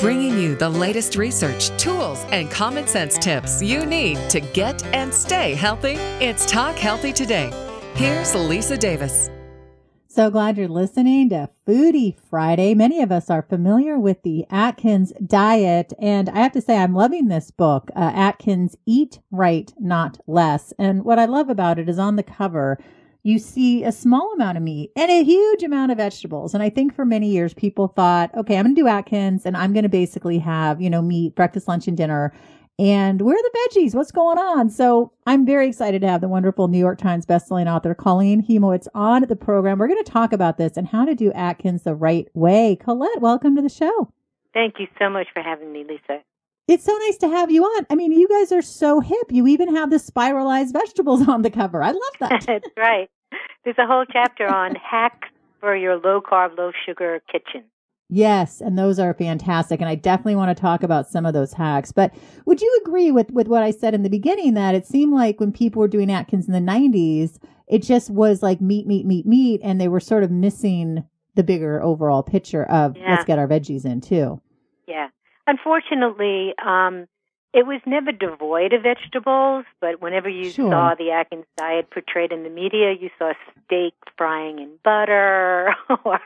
Bringing you the latest research, tools, and common sense tips you need to get and stay healthy. It's Talk Healthy Today. Here's Lisa Davis. So glad you're listening to Foodie Friday. Many of us are familiar with the Atkins diet, and I have to say I'm loving this book, uh, Atkins Eat Right, Not Less. And what I love about it is on the cover, you see a small amount of meat and a huge amount of vegetables. And I think for many years people thought, okay, I'm going to do Atkins and I'm going to basically have, you know, meat, breakfast, lunch, and dinner. And where are the veggies? What's going on? So I'm very excited to have the wonderful New York Times bestselling author Colette Heimowitz on the program. We're going to talk about this and how to do Atkins the right way. Colette, welcome to the show. Thank you so much for having me, Lisa. It's so nice to have you on. I mean, you guys are so hip. You even have the spiralized vegetables on the cover. I love that. That's right. There's a whole chapter on hacks for your low carb, low sugar kitchen. Yes, and those are fantastic. And I definitely want to talk about some of those hacks. But would you agree with, with what I said in the beginning that it seemed like when people were doing Atkins in the 90s, it just was like meat, meat, meat, meat, and they were sort of missing the bigger overall picture of yeah. let's get our veggies in too. Yeah. Unfortunately, um, it was never devoid of vegetables, but whenever you sure. saw the Atkins diet portrayed in the media, you saw steak frying in butter, or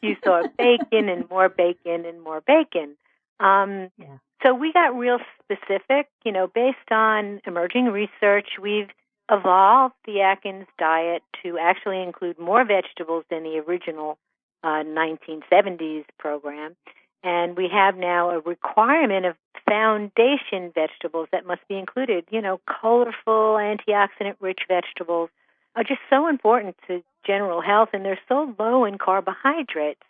you saw bacon and more bacon and more bacon. Um, yeah. So we got real specific, you know, based on emerging research. We've evolved the Atkins diet to actually include more vegetables than the original uh, 1970s program. And we have now a requirement of foundation vegetables that must be included. You know, colorful, antioxidant rich vegetables are just so important to general health and they're so low in carbohydrates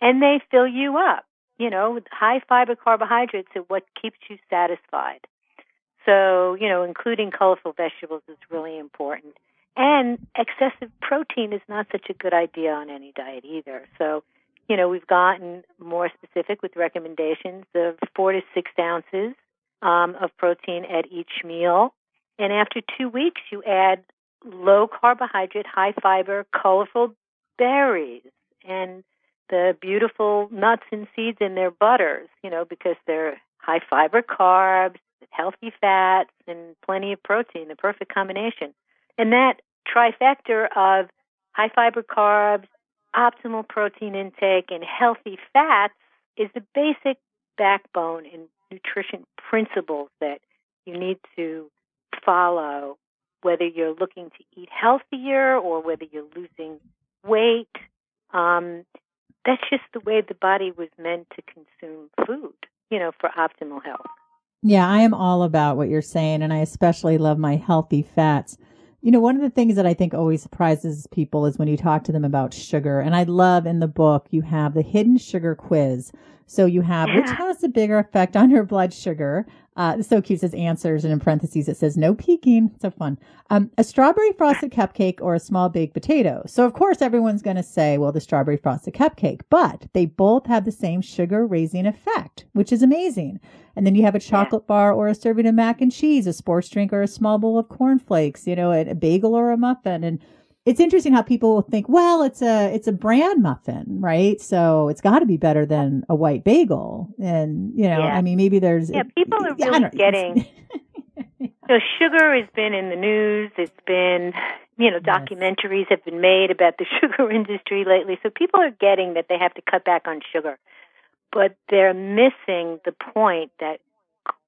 and they fill you up. You know, high fiber carbohydrates are what keeps you satisfied. So, you know, including colorful vegetables is really important. And excessive protein is not such a good idea on any diet either. So, you know, we've gotten more specific with recommendations of four to six ounces um, of protein at each meal. And after two weeks, you add low carbohydrate, high fiber, colorful berries and the beautiful nuts and seeds in their butters, you know, because they're high fiber carbs, healthy fats, and plenty of protein, the perfect combination. And that trifecta of high fiber carbs, optimal protein intake and healthy fats is the basic backbone in nutrition principles that you need to follow, whether you're looking to eat healthier or whether you're losing weight. Um, that's just the way the body was meant to consume food, you know, for optimal health. Yeah, I am all about what you're saying, and I especially love my healthy fats. You know, one of the things that I think always surprises people is when you talk to them about sugar. And I love in the book, you have the hidden sugar quiz. So you have which has the bigger effect on your blood sugar? Uh, so cute says answers, and in parentheses it says no peeking. So fun. Um, a strawberry frosted cupcake or a small baked potato. So of course everyone's going to say, well, the strawberry frosted cupcake, but they both have the same sugar raising effect, which is amazing. And then you have a chocolate yeah. bar or a serving of mac and cheese, a sports drink or a small bowl of cornflakes, you know, a, a bagel or a muffin. And it's interesting how people will think, well, it's a it's a bran muffin, right? So it's got to be better than a white bagel. And you know, yeah. I mean, maybe there's yeah, people are really yeah, getting. so sugar has been in the news. It's been you know documentaries yes. have been made about the sugar industry lately. So people are getting that they have to cut back on sugar but they're missing the point that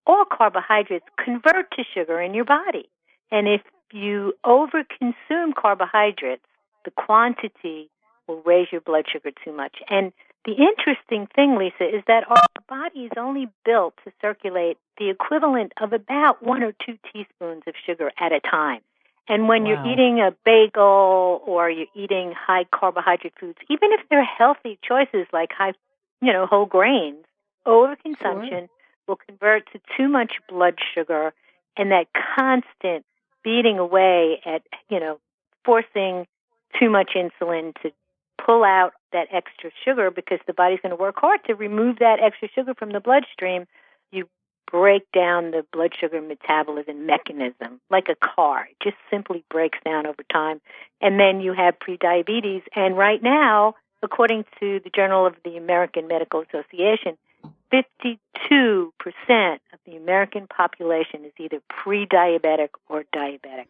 all carbohydrates convert to sugar in your body. And if you overconsume carbohydrates, the quantity will raise your blood sugar too much. And the interesting thing, Lisa, is that our body is only built to circulate the equivalent of about one or two teaspoons of sugar at a time. And when wow. you're eating a bagel or you're eating high carbohydrate foods, even if they're healthy choices like high you know, whole grains, overconsumption sure. will convert to too much blood sugar and that constant beating away at, you know, forcing too much insulin to pull out that extra sugar because the body's going to work hard to remove that extra sugar from the bloodstream. You break down the blood sugar metabolism mechanism like a car. It just simply breaks down over time. And then you have prediabetes. And right now, according to the Journal of the American Medical Association, 52% of the American population is either pre diabetic or diabetic,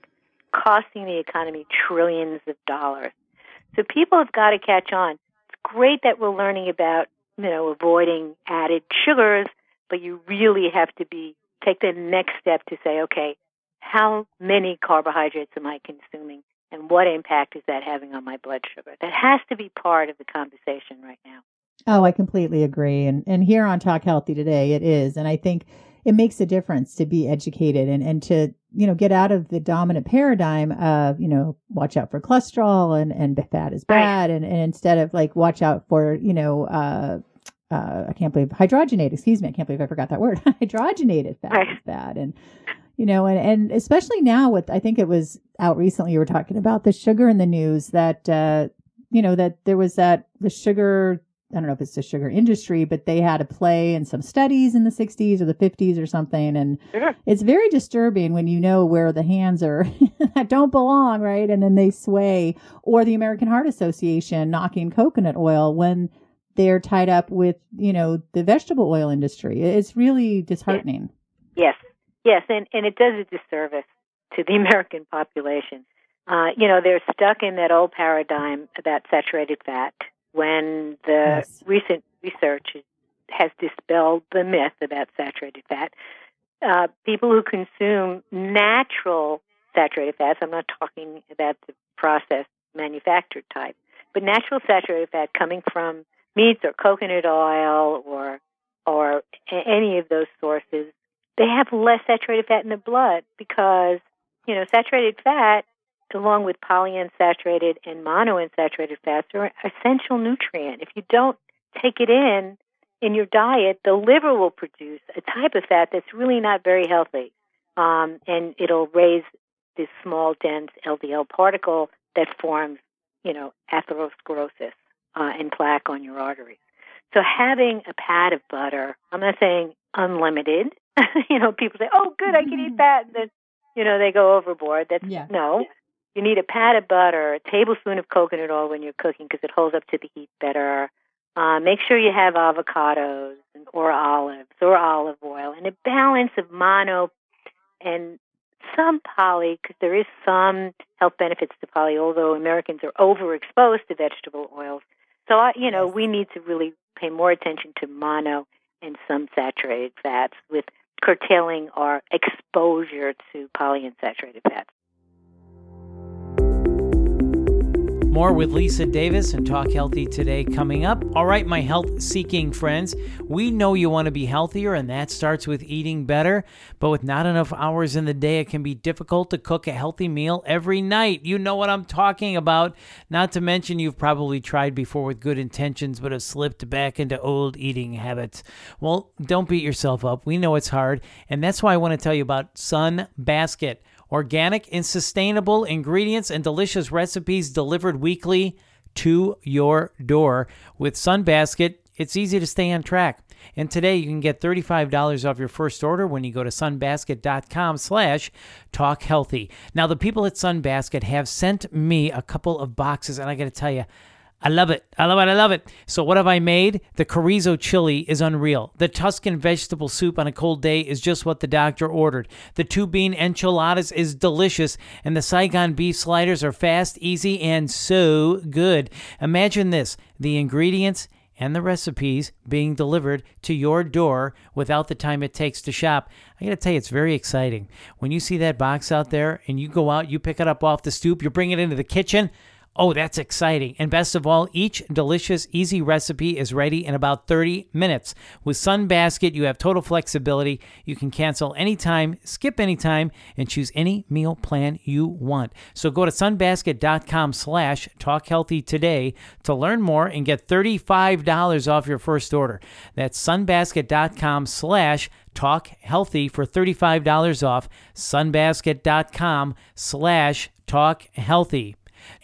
costing the economy trillions of dollars. So people have got to catch on. It's great that we're learning about, you know, avoiding added sugars, but you really have to be take the next step to say, okay, how many carbohydrates am I consuming and what impact is that having on my blood sugar? That has to be part of the conversation right now. Oh, I completely agree. And and here on Talk Healthy today it is. And I think it makes a difference to be educated and, and to, you know, get out of the dominant paradigm of, you know, watch out for cholesterol and, and fat is bad. Right. And, and instead of like, watch out for, you know, uh, uh, I can't believe hydrogenated, excuse me. I can't believe I forgot that word. hydrogenated fat right. is bad. And, you know, and, and especially now with, I think it was out recently, you were talking about the sugar in the news that, uh, you know, that there was that the sugar I don't know if it's the sugar industry, but they had a play in some studies in the 60s or the 50s or something. And sure. it's very disturbing when you know where the hands are that don't belong, right? And then they sway. Or the American Heart Association knocking coconut oil when they're tied up with, you know, the vegetable oil industry. It's really disheartening. Yes. Yes. And, and it does a disservice to the American population. Uh, you know, they're stuck in that old paradigm about saturated fat when the yes. recent research has dispelled the myth about saturated fat. Uh, people who consume natural saturated fats, I'm not talking about the processed manufactured type, but natural saturated fat coming from meats or coconut oil or or any of those sources, they have less saturated fat in the blood because you know saturated fat along with polyunsaturated and monounsaturated fats, are an essential nutrient. If you don't take it in in your diet, the liver will produce a type of fat that's really not very healthy, um, and it'll raise this small, dense LDL particle that forms, you know, atherosclerosis uh, and plaque on your arteries. So having a pat of butter, I'm not saying unlimited. you know, people say, "Oh, good, I can eat mm-hmm. that," and then you know they go overboard. That's yeah. no. You need a pat of butter, a tablespoon of coconut oil when you're cooking because it holds up to the heat better. Uh, make sure you have avocados or olives or olive oil and a balance of mono and some poly because there is some health benefits to poly, although Americans are overexposed to vegetable oils. So, I, you know, we need to really pay more attention to mono and some saturated fats with curtailing our exposure to polyunsaturated fats. More with Lisa Davis and Talk Healthy today coming up. All right, my health seeking friends, we know you want to be healthier, and that starts with eating better. But with not enough hours in the day, it can be difficult to cook a healthy meal every night. You know what I'm talking about. Not to mention, you've probably tried before with good intentions, but have slipped back into old eating habits. Well, don't beat yourself up. We know it's hard, and that's why I want to tell you about Sun Basket organic and sustainable ingredients and delicious recipes delivered weekly to your door. With Sunbasket, it's easy to stay on track. And today you can get $35 off your first order when you go to sunbasket.com slash talk healthy. Now the people at Sunbasket have sent me a couple of boxes and I got to tell you, I love it. I love it. I love it. So, what have I made? The chorizo chili is unreal. The Tuscan vegetable soup on a cold day is just what the doctor ordered. The two bean enchiladas is delicious, and the Saigon beef sliders are fast, easy, and so good. Imagine this the ingredients and the recipes being delivered to your door without the time it takes to shop. I got to tell you, it's very exciting. When you see that box out there and you go out, you pick it up off the stoop, you bring it into the kitchen. Oh, that's exciting. And best of all, each delicious, easy recipe is ready in about 30 minutes. With Sunbasket, you have total flexibility. You can cancel anytime, skip anytime, and choose any meal plan you want. So go to sunbasket.com slash talkhealthy today to learn more and get $35 off your first order. That's sunbasket.com slash talk healthy for $35 off. Sunbasket.com slash talk healthy.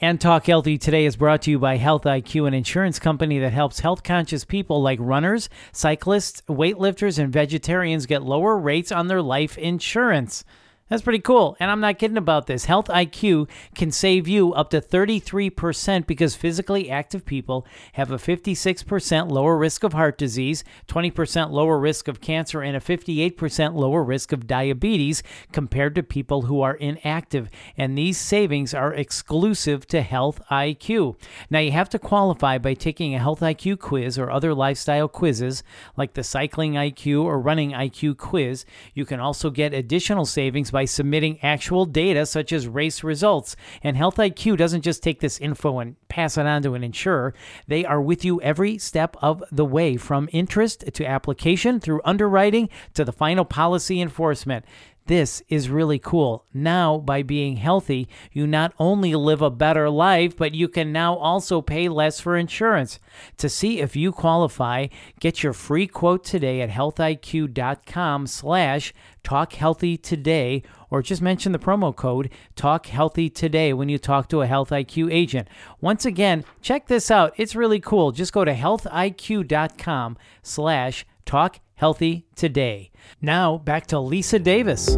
And Talk Healthy today is brought to you by Health IQ, an insurance company that helps health conscious people like runners, cyclists, weightlifters, and vegetarians get lower rates on their life insurance. That's pretty cool. And I'm not kidding about this. Health IQ can save you up to 33% because physically active people have a 56% lower risk of heart disease, 20% lower risk of cancer, and a 58% lower risk of diabetes compared to people who are inactive. And these savings are exclusive to Health IQ. Now, you have to qualify by taking a Health IQ quiz or other lifestyle quizzes like the Cycling IQ or Running IQ quiz. You can also get additional savings by submitting actual data such as race results. And Health IQ doesn't just take this info and pass it on to an insurer, they are with you every step of the way from interest to application through underwriting to the final policy enforcement. This is really cool. Now, by being healthy, you not only live a better life, but you can now also pay less for insurance. To see if you qualify, get your free quote today at healthiq.com slash talkhealthytoday or just mention the promo code talkhealthytoday when you talk to a Health IQ agent. Once again, check this out. It's really cool. Just go to healthiq.com slash talkhealthytoday. Now, back to Lisa Davis.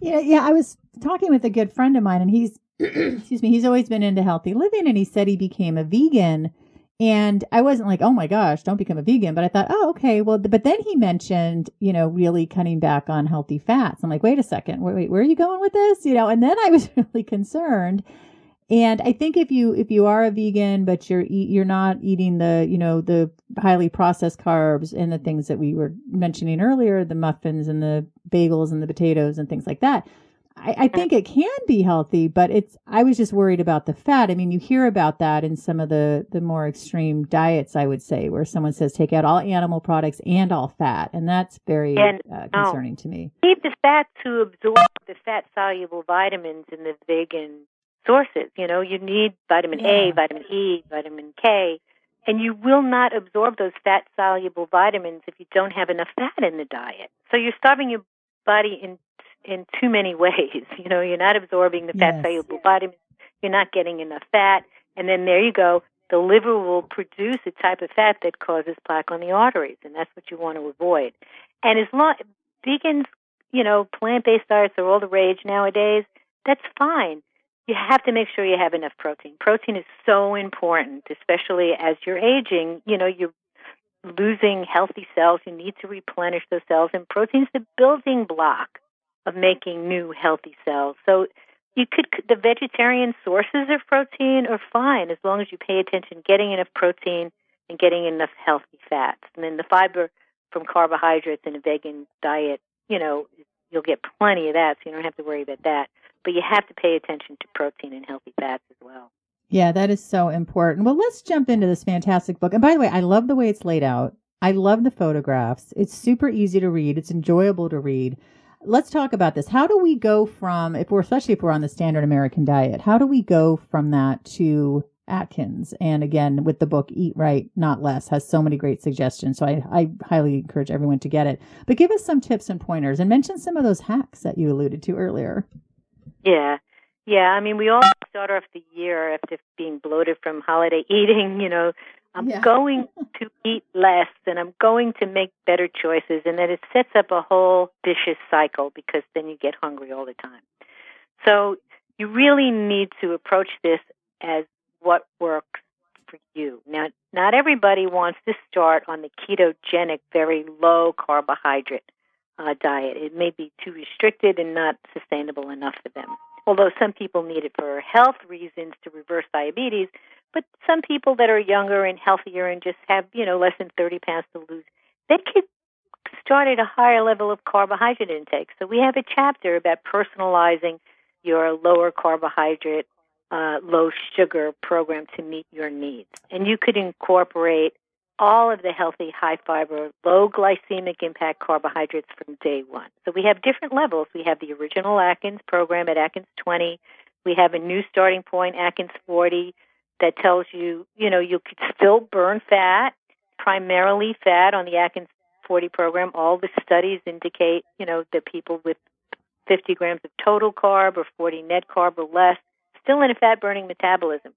Yeah, yeah. I was talking with a good friend of mine, and he's, excuse me, he's always been into healthy living, and he said he became a vegan. And I wasn't like, oh my gosh, don't become a vegan. But I thought, oh, okay. Well, but then he mentioned, you know, really cutting back on healthy fats. I'm like, wait a second, wait, wait, where are you going with this? You know, and then I was really concerned. And I think if you if you are a vegan, but you're you're not eating the you know the highly processed carbs and the things that we were mentioning earlier, the muffins and the bagels and the potatoes and things like that, I, I, think it can be healthy, but it's, I was just worried about the fat. I mean, you hear about that in some of the, the more extreme diets, I would say, where someone says take out all animal products and all fat. And that's very and, uh, oh. concerning oh, to me. Keep the fat to absorb the fat soluble vitamins in the vegan sources. You know, you need vitamin yeah. A, vitamin E, vitamin K. And you will not absorb those fat soluble vitamins if you don't have enough fat in the diet. So you're starving your body in in too many ways. You know, you're not absorbing the fat soluble yes. vitamins, you're not getting enough fat, and then there you go. The liver will produce a type of fat that causes plaque on the arteries, and that's what you want to avoid. And as long vegans, you know, plant-based diets are all the rage nowadays. That's fine. You have to make sure you have enough protein. Protein is so important, especially as you're aging. You know, you're losing healthy cells. You need to replenish those cells, and protein is the building block of making new healthy cells. So you could the vegetarian sources of protein are fine as long as you pay attention getting enough protein and getting enough healthy fats. And then the fiber from carbohydrates in a vegan diet, you know, you'll get plenty of that, so you don't have to worry about that. But you have to pay attention to protein and healthy fats as well. Yeah, that is so important. Well, let's jump into this fantastic book. And by the way, I love the way it's laid out. I love the photographs. It's super easy to read. It's enjoyable to read let's talk about this. How do we go from, if we're, especially if we're on the standard American diet, how do we go from that to Atkins? And again, with the book Eat Right, Not Less has so many great suggestions. So I, I highly encourage everyone to get it. But give us some tips and pointers and mention some of those hacks that you alluded to earlier. Yeah. Yeah. I mean, we all start off the year after being bloated from holiday eating, you know, I'm yeah. going to eat less and I'm going to make better choices. And then it sets up a whole vicious cycle because then you get hungry all the time. So you really need to approach this as what works for you. Now, not everybody wants to start on the ketogenic, very low carbohydrate uh, diet. It may be too restricted and not sustainable enough for them. Although some people need it for health reasons to reverse diabetes, but some people that are younger and healthier and just have, you know, less than 30 pounds to lose, they could start at a higher level of carbohydrate intake. So we have a chapter about personalizing your lower carbohydrate, uh, low sugar program to meet your needs. And you could incorporate all of the healthy, high fiber, low glycemic impact carbohydrates from day one. So we have different levels. We have the original Atkins program at Atkins 20. We have a new starting point, Atkins 40 that tells you, you know, you could still burn fat, primarily fat on the Atkins 40 program. All the studies indicate, you know, that people with 50 grams of total carb or 40 net carb or less still in a fat burning metabolism.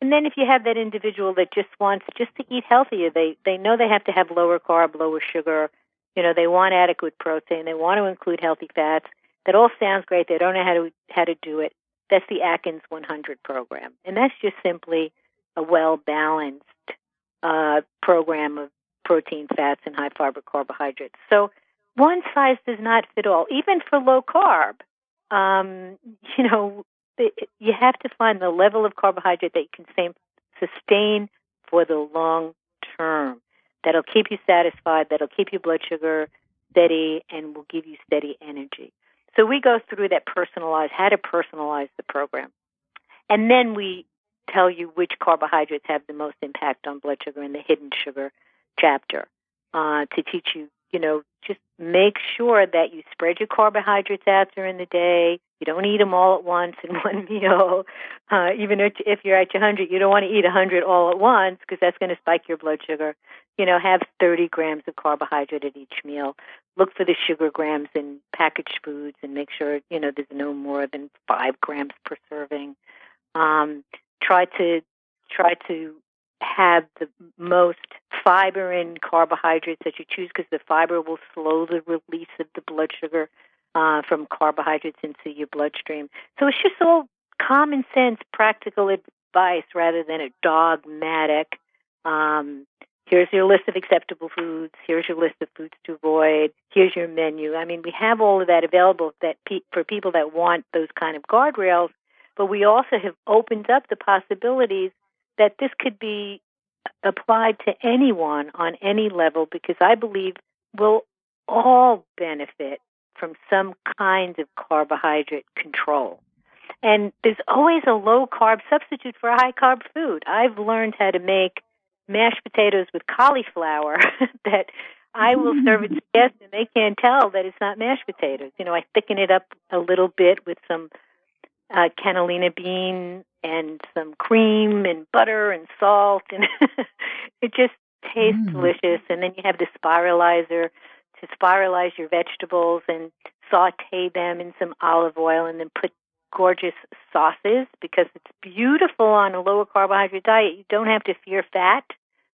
And then if you have that individual that just wants just to eat healthier, they they know they have to have lower carb, lower sugar. You know, they want adequate protein. They want to include healthy fats. That all sounds great. They don't know how to how to do it. That's the Atkins 100 program, and that's just simply a well balanced uh, program of protein, fats, and high fiber carbohydrates. So one size does not fit all. Even for low carb, um, you know, you have to find the level of carbohydrate that you can sustain for the long term. That'll keep you satisfied. That'll keep your blood sugar steady and will give you steady energy. So we go through that personalized, how to personalize the program. And then we tell you which carbohydrates have the most impact on blood sugar in the hidden sugar chapter uh, to teach you, you know, just make sure that you spread your carbohydrates out during the day. You don't eat them all at once in one meal. Uh, even if you're at your 100, you don't want to eat 100 all at once because that's going to spike your blood sugar. You know, have 30 grams of carbohydrate at each meal. Look for the sugar grams in packaged foods and make sure, you know, there's no more than five grams per serving. Um, try to try to have the most fiber in carbohydrates that you choose because the fiber will slow the release of the blood sugar uh, from carbohydrates into your bloodstream. So it's just all common sense, practical advice rather than a dogmatic. Um, here's your list of acceptable foods. Here's your list of foods to avoid. Here's your menu. I mean, we have all of that available that pe- for people that want those kind of guardrails. But we also have opened up the possibilities that this could be applied to anyone on any level because I believe we'll all benefit from some kind of carbohydrate control. And there's always a low carb substitute for a high carb food. I've learned how to make mashed potatoes with cauliflower that I will serve it to guests and they can't tell that it's not mashed potatoes. You know, I thicken it up a little bit with some uh, cannellini bean and some cream and butter and salt, and it just tastes mm. delicious. And then you have the spiralizer to spiralize your vegetables and saute them in some olive oil, and then put gorgeous sauces because it's beautiful on a lower carbohydrate diet. You don't have to fear fat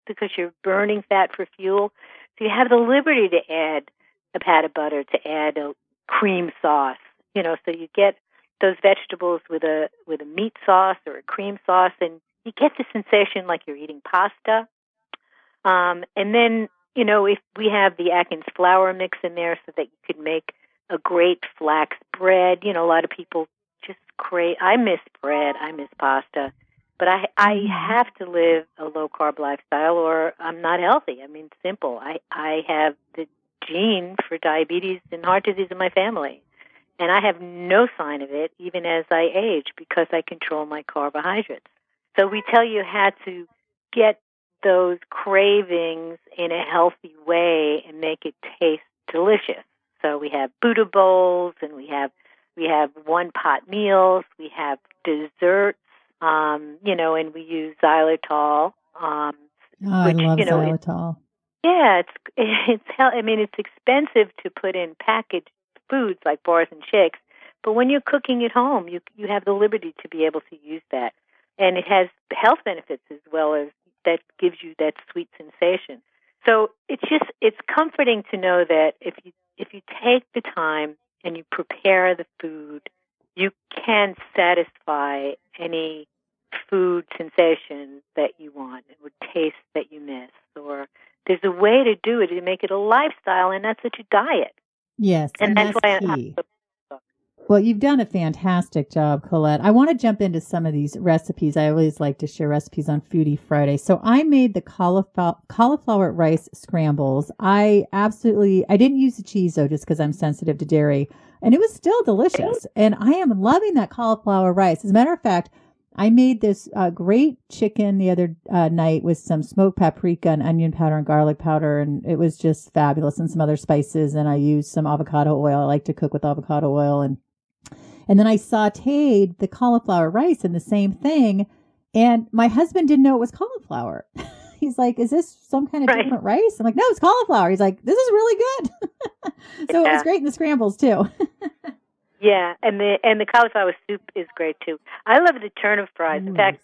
because you're burning fat for fuel. So you have the liberty to add a pat of butter, to add a cream sauce, you know, so you get those vegetables with a with a meat sauce or a cream sauce, and you get the sensation like you're eating pasta. Um, and then you know if we have the Atkins flour mix in there, so that you could make a great flax bread. You know, a lot of people just crave. I miss bread. I miss pasta. But I I mm-hmm. have to live a low carb lifestyle, or I'm not healthy. I mean, simple. I I have the gene for diabetes and heart disease in my family. And I have no sign of it even as I age because I control my carbohydrates. So we tell you how to get those cravings in a healthy way and make it taste delicious. So we have Buddha bowls and we have we have one pot meals, we have desserts, um, you know, and we use xylitol. Um, oh, which, I love you know, xylitol. It, yeah, it's it's I mean it's expensive to put in packaged foods like bars and shakes. But when you're cooking at home, you you have the liberty to be able to use that, and it has health benefits as well as that gives you that sweet sensation. So it's just it's comforting to know that if you if you take the time and you prepare the food, you can satisfy any food sensation that you want or taste that you miss or there's a way to do it to make it a lifestyle and that's such a diet Yes, and, and that's, that's why key. I, well, you've done a fantastic job, Colette. I want to jump into some of these recipes. I always like to share recipes on Foodie Friday. So I made the cauliflower, cauliflower rice scrambles. I absolutely, I didn't use the cheese though, just because I'm sensitive to dairy, and it was still delicious. And I am loving that cauliflower rice. As a matter of fact, I made this uh, great chicken the other uh, night with some smoked paprika and onion powder and garlic powder, and it was just fabulous, and some other spices. And I used some avocado oil. I like to cook with avocado oil, and and then I sautéed the cauliflower rice in the same thing. And my husband didn't know it was cauliflower. He's like, "Is this some kind of right. different rice?" I'm like, "No, it's cauliflower." He's like, "This is really good." so yeah. it was great in the scrambles too. Yeah, and the and the cauliflower soup is great too. I love the turnip fries. In fact,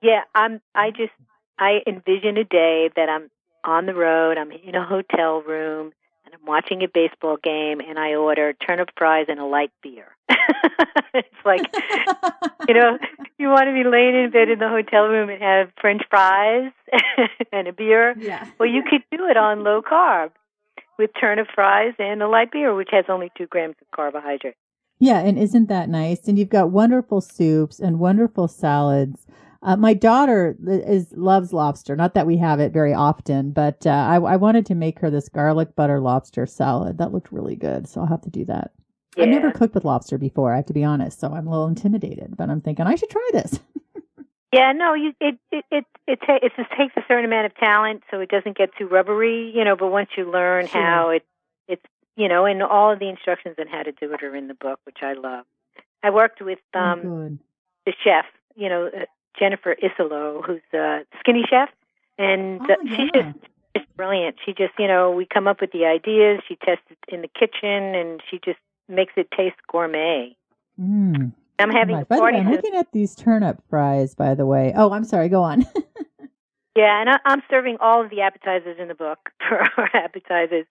Yeah, I'm. I just I envision a day that I'm on the road. I'm in a hotel room and I'm watching a baseball game, and I order turnip fries and a light beer. it's like, you know, you want to be laying in bed in the hotel room and have French fries and a beer. Yeah. Well, you could do it on low carb with turnip fries and a light beer, which has only two grams of carbohydrate. Yeah, and isn't that nice? And you've got wonderful soups and wonderful salads. Uh, my daughter is loves lobster. Not that we have it very often, but uh, I, I, wanted to make her this garlic butter lobster salad. That looked really good, so I'll have to do that. Yeah. I've never cooked with lobster before. I have to be honest, so I'm a little intimidated. But I'm thinking I should try this. yeah, no, you it it it it, ta- it just takes a certain amount of talent, so it doesn't get too rubbery, you know. But once you learn sure. how it it's you know, and all of the instructions on how to do it are in the book, which I love. I worked with oh, um oh, the chef, you know, uh, Jennifer Iserloh, who's a skinny chef, and oh, yeah. she's just, brilliant. She just, you know, we come up with the ideas. She tests it in the kitchen, and she just makes it taste gourmet. Mm. I'm having right. By the way, I'm looking at these turnip fries. By the way, oh, I'm sorry. Go on. yeah, and I, I'm serving all of the appetizers in the book for our appetizers.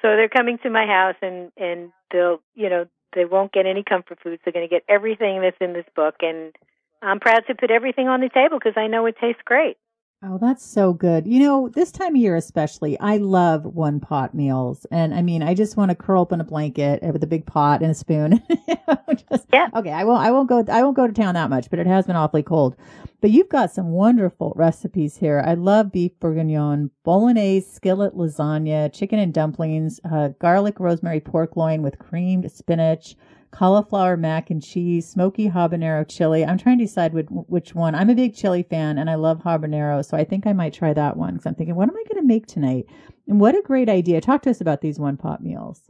So they're coming to my house, and and they'll, you know, they won't get any comfort foods. They're going to get everything that's in this book, and I'm proud to put everything on the table because I know it tastes great. Oh, that's so good. You know, this time of year especially, I love one pot meals. And I mean, I just want to curl up in a blanket with a big pot and a spoon. just, yeah. Okay, I won't I won't go I won't go to town that much, but it has been awfully cold. But you've got some wonderful recipes here. I love beef bourguignon, bolognese, skillet lasagna, chicken and dumplings, uh, garlic rosemary pork loin with creamed spinach, cauliflower mac and cheese, smoky habanero chili. I'm trying to decide which, one. I'm a big chili fan and I love habanero, so I think I might try that one because I'm thinking, what am I going to make tonight? And what a great idea. Talk to us about these one pot meals.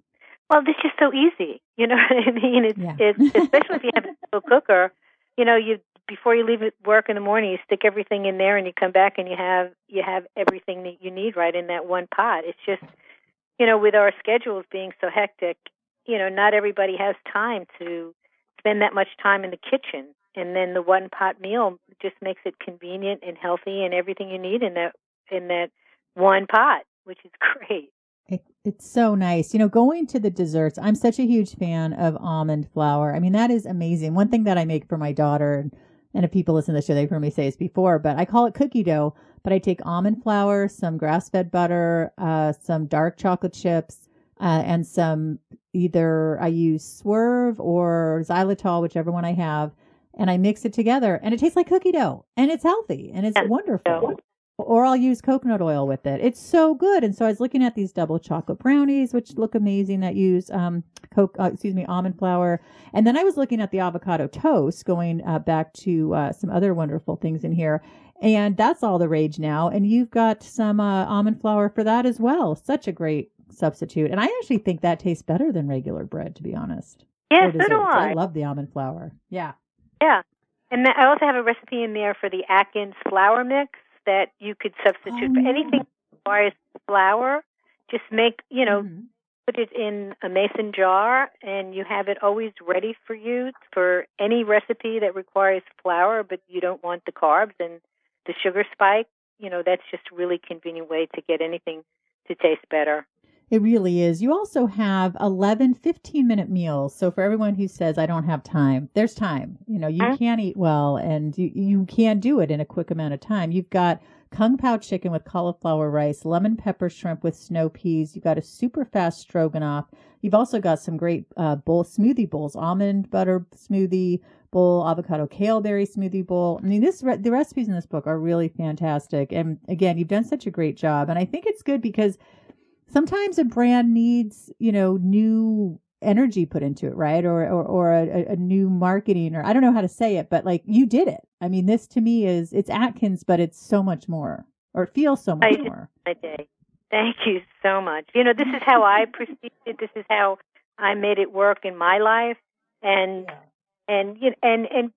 Well, this is so easy. You know what I mean? It's, yeah. it's especially if you have a slow cooker. You know, you before you leave work in the morning, you stick everything in there, and you come back and you have you have everything that you need right in that one pot. It's just, you know, with our schedules being so hectic, you know, not everybody has time to spend that much time in the kitchen. And then the one pot meal just makes it convenient and healthy and everything you need in that in that one pot, which is great. It, it's so nice. You know, going to the desserts, I'm such a huge fan of almond flour. I mean, that is amazing. One thing that I make for my daughter, and if people listen to the show, they've heard me say this before, but I call it cookie dough. But I take almond flour, some grass fed butter, uh, some dark chocolate chips, uh, and some either I use Swerve or xylitol, whichever one I have, and I mix it together, and it tastes like cookie dough, and it's healthy and it's wonderful. Or I'll use coconut oil with it. It's so good. And so I was looking at these double chocolate brownies, which look amazing that use um, coke, uh, excuse me, almond flour. And then I was looking at the avocado toast, going uh, back to uh, some other wonderful things in here. And that's all the rage now. And you've got some uh, almond flour for that as well. Such a great substitute. And I actually think that tastes better than regular bread, to be honest. Yeah, so do I. I love the almond flour. Yeah. Yeah. And I also have a recipe in there for the Atkins flour mix that you could substitute oh, for yeah. anything that requires flour. Just make, you know, mm-hmm. put it in a mason jar and you have it always ready for you for any recipe that requires flour, but you don't want the carbs and the sugar spike. You know, that's just a really convenient way to get anything to taste better. It really is. You also have 11 15 minute meals. So for everyone who says I don't have time, there's time. You know, you Uh-huh. can eat well and you, you can do it in a quick amount of time. You've got kung pao chicken with cauliflower rice, lemon pepper shrimp with snow peas. You've got a super fast stroganoff. You've also got some great uh, bowl smoothie bowls, almond butter smoothie bowl, avocado kale berry smoothie bowl. I mean, this re- the recipes in this book are really fantastic. And again, you've done such a great job. And I think it's good because sometimes a brand needs, you know, new energy put into it, right? Or or, or a, a new marketing, or I don't know how to say it, but like you did it. I mean, this to me is it's Atkins, but it's so much more, or it feels so much I more. My day. Thank you so much. You know, this is how I proceeded. This is how I made it work in my life, and and you know, and and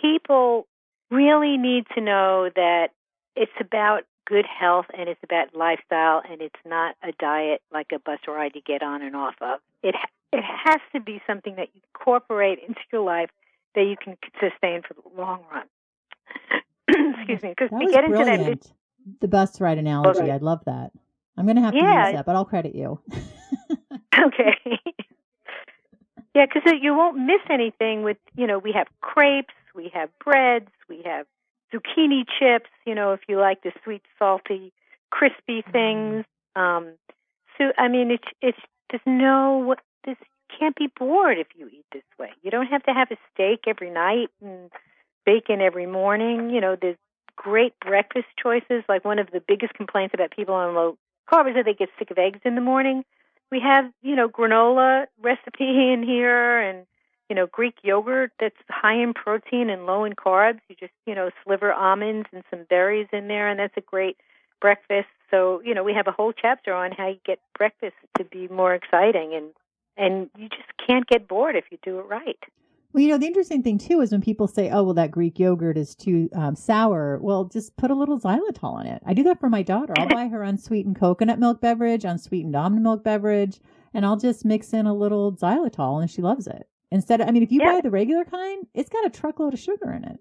people really need to know that it's about good health and it's about lifestyle and it's not a diet like a bus ride you get on and off of. It it has to be something that you incorporate into your life that you can sustain for the long run. excuse me, because we get brilliant. into that. The bus ride analogy. Okay. I love that. I'm going to have to yeah. use that, but I'll credit you. okay. yeah, because you won't miss anything with, you know, we have crepes, we have breads, we have zucchini chips, you know, if you like the sweet, salty, crispy mm-hmm. things. Um, so, I mean, it's, it's, there's no, this can't be bored if you eat this way. You don't have to have a steak every night and bacon every morning. You know, there's great breakfast choices. Like one of the biggest complaints about people on low carb is that they get sick of eggs in the morning. We have, you know, granola recipe in here and, you know, Greek yogurt that's high in protein and low in carbs. You just, you know, sliver almonds and some berries in there and that's a great breakfast. So, you know, we have a whole chapter on how you get breakfast to be more exciting and and you just can't get bored if you do it right. Well, you know, the interesting thing too is when people say, "Oh, well, that Greek yogurt is too um, sour." Well, just put a little xylitol in it. I do that for my daughter. I'll buy her unsweetened coconut milk beverage, unsweetened almond milk beverage, and I'll just mix in a little xylitol, and she loves it. Instead, of, I mean, if you yeah. buy the regular kind, it's got a truckload of sugar in it.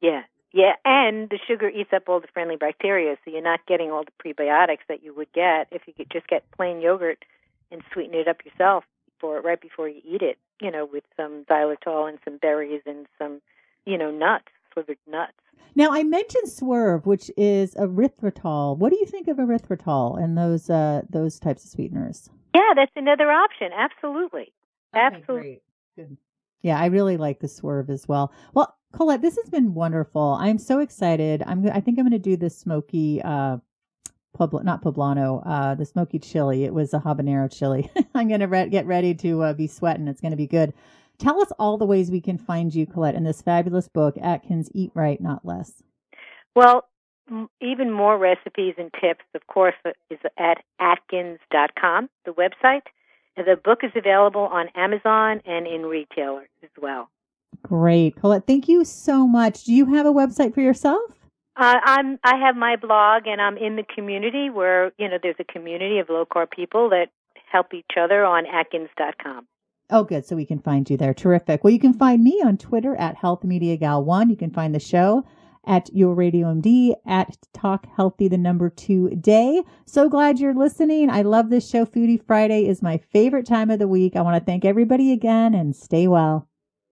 Yeah, yeah, and the sugar eats up all the friendly bacteria, so you're not getting all the prebiotics that you would get if you could just get plain yogurt and sweeten it up yourself for right before you eat it. You know, with some xylitol and some berries and some, you know, nuts, slivered nuts. Now I mentioned Swerve, which is erythritol. What do you think of erythritol and those uh, those types of sweeteners? Yeah, that's another option. Absolutely, okay, absolutely. Great. Good. Yeah, I really like the Swerve as well. Well, Colette, this has been wonderful. I'm so excited. I'm. I think I'm going to do the smoky uh, Publ- not poblano, uh, the smoky chili. It was a habanero chili. I'm going to re- get ready to uh, be sweating. It's going to be good. Tell us all the ways we can find you, Colette, in this fabulous book, Atkins Eat Right, Not Less. Well, even more recipes and tips, of course, uh, is at atkins.com, the website. The book is available on Amazon and in retailers as well. Great. Colette, thank you so much. Do you have a website for yourself? Uh, I'm I have my blog and I'm in the community where you know there's a community of low carb people that help each other on Atkins.com. Oh, good. So we can find you there. Terrific. Well, you can find me on Twitter at Health Media Gal One. You can find the show at Your Radio MD at Talk Healthy the number two day. So glad you're listening. I love this show. Foodie Friday is my favorite time of the week. I want to thank everybody again and stay well.